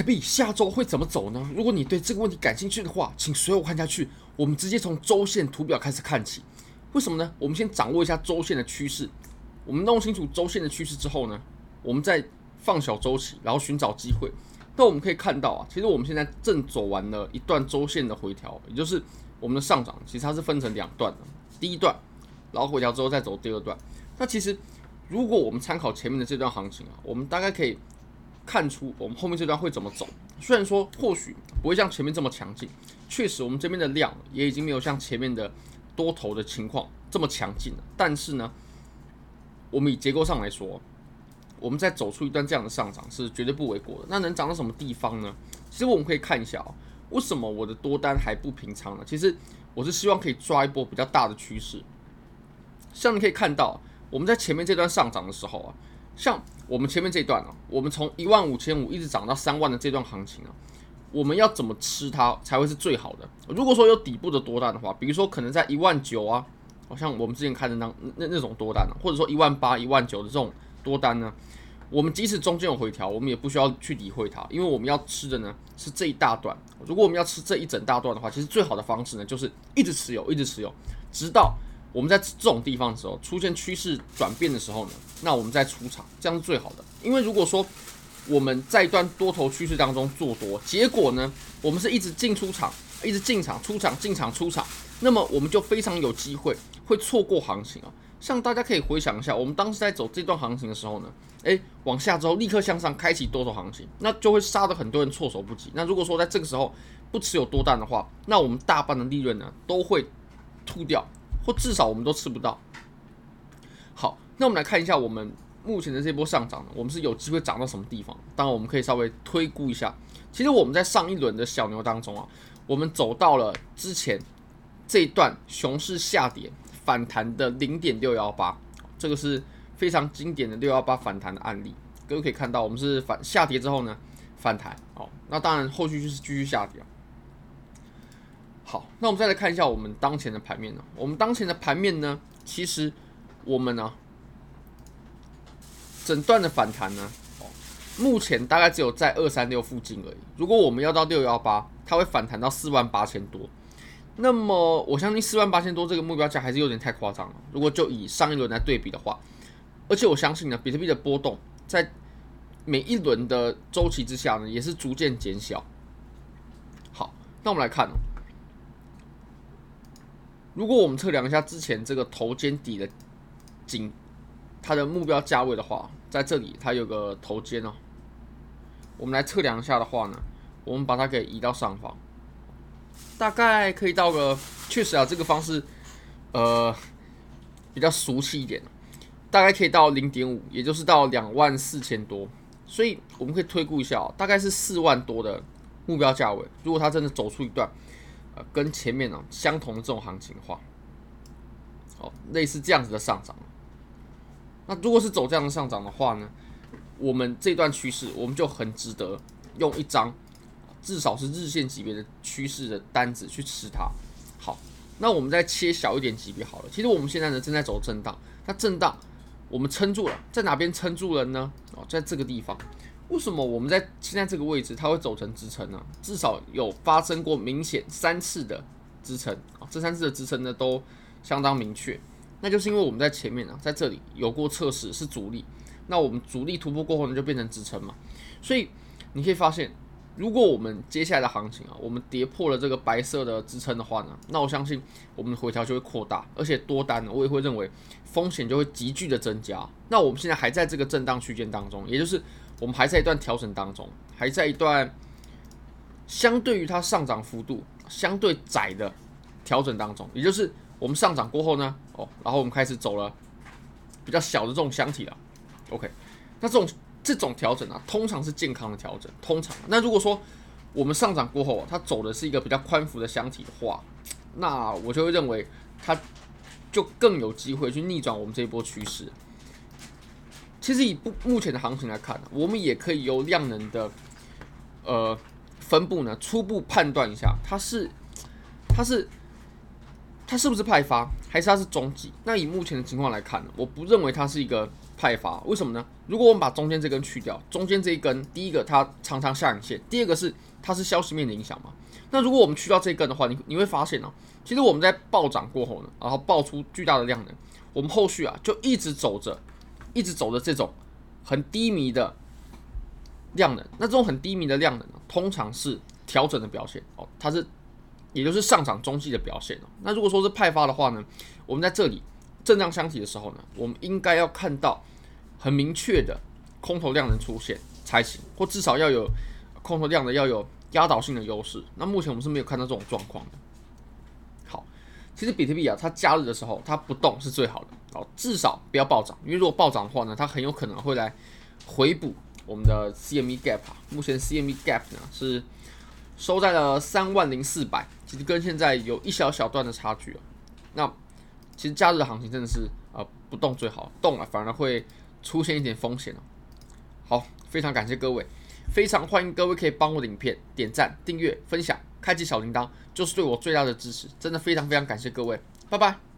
特币下周会怎么走呢？如果你对这个问题感兴趣的话，请随我看下去。我们直接从周线图表开始看起。为什么呢？我们先掌握一下周线的趋势。我们弄清楚周线的趋势之后呢，我们再放小周期，然后寻找机会。那我们可以看到啊，其实我们现在正走完了一段周线的回调，也就是我们的上涨，其实它是分成两段的。第一段，然后回调之后再走第二段。那其实如果我们参考前面的这段行情啊，我们大概可以。看出我们后面这段会怎么走，虽然说或许不会像前面这么强劲，确实我们这边的量也已经没有像前面的多头的情况这么强劲了。但是呢，我们以结构上来说，我们再走出一段这样的上涨是绝对不为过的。那能涨到什么地方呢？其实我们可以看一下哦，为什么我的多单还不平仓呢？其实我是希望可以抓一波比较大的趋势。像你可以看到，我们在前面这段上涨的时候啊。像我们前面这一段啊，我们从一万五千五一直涨到三万的这段行情啊，我们要怎么吃它才会是最好的？如果说有底部的多单的话，比如说可能在一万九啊，好像我们之前看的那那那种多单啊，或者说一万八、一万九的这种多单呢，我们即使中间有回调，我们也不需要去理会它，因为我们要吃的呢是这一大段。如果我们要吃这一整大段的话，其实最好的方式呢就是一直持有，一直持有，直到。我们在这种地方的时候出现趋势转变的时候呢，那我们再出场，这样是最好的。因为如果说我们在一段多头趋势当中做多，结果呢，我们是一直进出场，一直进场出场进场出场，那么我们就非常有机会会错过行情啊。像大家可以回想一下，我们当时在走这段行情的时候呢，诶，往下之后立刻向上开启多头行情，那就会杀得很多人措手不及。那如果说在这个时候不持有多单的话，那我们大半的利润呢都会吐掉。至少我们都吃不到。好，那我们来看一下我们目前的这波上涨，我们是有机会涨到什么地方？当然，我们可以稍微推估一下。其实我们在上一轮的小牛当中啊，我们走到了之前这一段熊市下跌反弹的零点六幺八，这个是非常经典的六幺八反弹的案例。各位可以看到，我们是反下跌之后呢反弹，哦，那当然后续就是继续下跌。好，那我们再来看一下我们当前的盘面呢。我们当前的盘面呢，其实我们呢，整段的反弹呢，目前大概只有在二三六附近而已。如果我们要到六幺八，它会反弹到四万八千多。那么我相信四万八千多这个目标价还是有点太夸张了。如果就以上一轮来对比的话，而且我相信呢，比特币的波动在每一轮的周期之下呢，也是逐渐减小。好，那我们来看。如果我们测量一下之前这个头肩底的颈，它的目标价位的话，在这里它有个头肩哦。我们来测量一下的话呢，我们把它给移到上方，大概可以到个，确实啊，这个方式呃比较俗气一点，大概可以到零点五，也就是到两万四千多。所以我们可以推估一下哦，大概是四万多的目标价位。如果它真的走出一段。跟前面呢、相同的这种行情的话，哦，类似这样子的上涨。那如果是走这样的上涨的话呢，我们这段趋势我们就很值得用一张至少是日线级别的趋势的单子去吃它。好，那我们再切小一点级别好了。其实我们现在呢正在走震荡，那震荡我们撑住了，在哪边撑住了呢？哦，在这个地方。为什么我们在现在这个位置它会走成支撑呢？至少有发生过明显三次的支撑啊，这三次的支撑呢都相当明确，那就是因为我们在前面啊，在这里有过测试是阻力，那我们阻力突破过后呢就变成支撑嘛，所以你可以发现，如果我们接下来的行情啊，我们跌破了这个白色的支撑的话呢，那我相信我们的回调就会扩大，而且多单呢我也会认为风险就会急剧的增加。那我们现在还在这个震荡区间当中，也就是。我们还在一段调整当中，还在一段相对于它上涨幅度相对窄的调整当中，也就是我们上涨过后呢，哦，然后我们开始走了比较小的这种箱体了。OK，那这种这种调整啊，通常是健康的调整。通常，那如果说我们上涨过后，它走的是一个比较宽幅的箱体的话，那我就会认为它就更有机会去逆转我们这一波趋势。其实以不目前的行情来看，我们也可以由量能的呃分布呢，初步判断一下，它是它是它是不是派发，还是它是中级？那以目前的情况来看呢，我不认为它是一个派发，为什么呢？如果我们把中间这根去掉，中间这一根，第一个它常常下影线，第二个是它是消息面的影响嘛。那如果我们去掉这根的话，你你会发现呢，其实我们在暴涨过后呢，然后爆出巨大的量能，我们后续啊就一直走着，一直走的这种很低迷的量能。那这种很低迷的量能呢，通常是调整的表现哦，它是也就是上涨中继的表现哦。那如果说是派发的话呢，我们在这里震荡箱体的时候呢，我们应该要看到很明确的空头量能出现才行，或至少要有空头量的要有。压倒性的优势，那目前我们是没有看到这种状况的。好，其实比特币啊，它假日的时候它不动是最好的好，至少不要暴涨，因为如果暴涨的话呢，它很有可能会来回补我们的 CME Gap 啊。目前 CME Gap 呢是收在了三万零四百，其实跟现在有一小小段的差距啊。那其实假日的行情真的是、呃、不动最好，动了反而会出现一点风险哦。好，非常感谢各位。非常欢迎各位可以帮我的影片点赞、订阅、分享、开启小铃铛，就是对我最大的支持。真的非常非常感谢各位，拜拜。